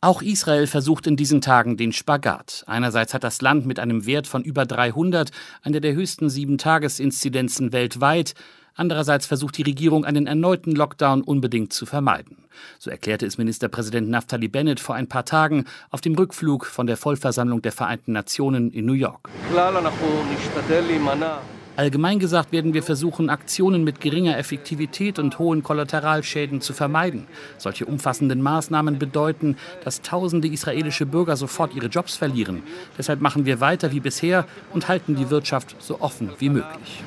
Auch Israel versucht in diesen Tagen den Spagat. Einerseits hat das Land mit einem Wert von über 300 eine der höchsten Sieben-Tages-Inzidenzen weltweit. Andererseits versucht die Regierung einen erneuten Lockdown unbedingt zu vermeiden. So erklärte es Ministerpräsident Naftali Bennett vor ein paar Tagen auf dem Rückflug von der Vollversammlung der Vereinten Nationen in New York. Allgemein gesagt werden wir versuchen, Aktionen mit geringer Effektivität und hohen Kollateralschäden zu vermeiden. Solche umfassenden Maßnahmen bedeuten, dass tausende israelische Bürger sofort ihre Jobs verlieren. Deshalb machen wir weiter wie bisher und halten die Wirtschaft so offen wie möglich.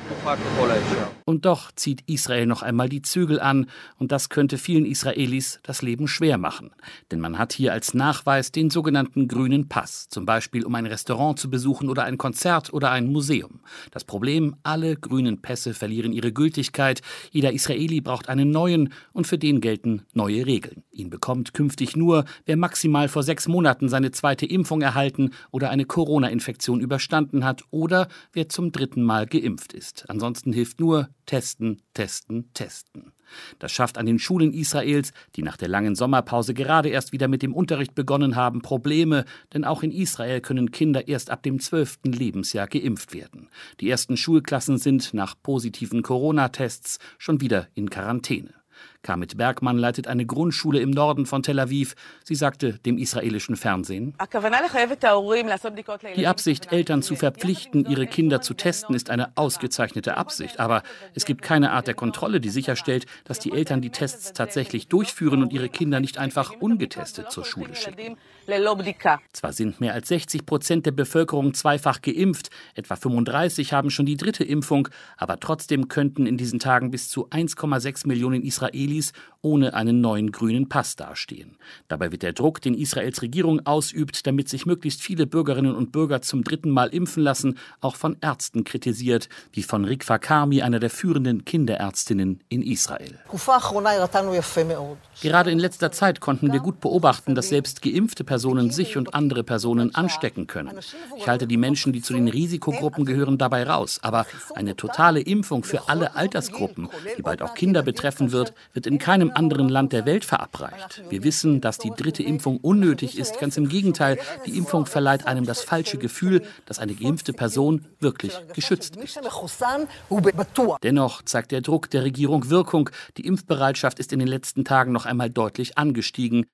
Und doch zieht Israel noch einmal die Zügel an und das könnte vielen Israelis das Leben schwer machen. Denn man hat hier als Nachweis den sogenannten grünen Pass, zum Beispiel um ein Restaurant zu besuchen oder ein Konzert oder ein Museum. Das Problem, alle grünen Pässe verlieren ihre Gültigkeit. Jeder Israeli braucht einen neuen und für den gelten neue Regeln. Ihn bekommt künftig nur, wer maximal vor sechs Monaten seine zweite Impfung erhalten oder eine Corona-Infektion überstanden hat oder wer zum dritten Mal geimpft ist. Ansonsten hilft nur testen, testen, testen. Das schafft an den Schulen Israels, die nach der langen Sommerpause gerade erst wieder mit dem Unterricht begonnen haben, Probleme, denn auch in Israel können Kinder erst ab dem zwölften Lebensjahr geimpft werden. Die ersten Schulklassen sind nach positiven Corona-Tests schon wieder in Quarantäne. Kamit Bergmann leitet eine Grundschule im Norden von Tel Aviv. Sie sagte dem israelischen Fernsehen, die Absicht, Eltern zu verpflichten, ihre Kinder zu testen, ist eine ausgezeichnete Absicht. Aber es gibt keine Art der Kontrolle, die sicherstellt, dass die Eltern die Tests tatsächlich durchführen und ihre Kinder nicht einfach ungetestet zur Schule schicken. Zwar sind mehr als 60 Prozent der Bevölkerung zweifach geimpft, etwa 35 haben schon die dritte Impfung, aber trotzdem könnten in diesen Tagen bis zu 1,6 Millionen Israelis ohne einen neuen grünen Pass dastehen. Dabei wird der Druck, den Israels Regierung ausübt, damit sich möglichst viele Bürgerinnen und Bürger zum dritten Mal impfen lassen, auch von Ärzten kritisiert, wie von Rikfa Karmi, einer der führenden Kinderärztinnen in Israel. Gerade in letzter Zeit konnten wir gut beobachten, dass selbst geimpfte Personen sich und andere Personen anstecken können. Ich halte die Menschen, die zu den Risikogruppen gehören, dabei raus. Aber eine totale Impfung für alle Altersgruppen, die bald auch Kinder betreffen wird, wird in keinem anderen Land der Welt verabreicht. Wir wissen, dass die dritte Impfung unnötig ist. Ganz im Gegenteil, die Impfung verleiht einem das falsche Gefühl, dass eine geimpfte Person wirklich geschützt ist. Dennoch zeigt der Druck der Regierung Wirkung. Die Impfbereitschaft ist in den letzten Tagen noch einmal deutlich angestiegen.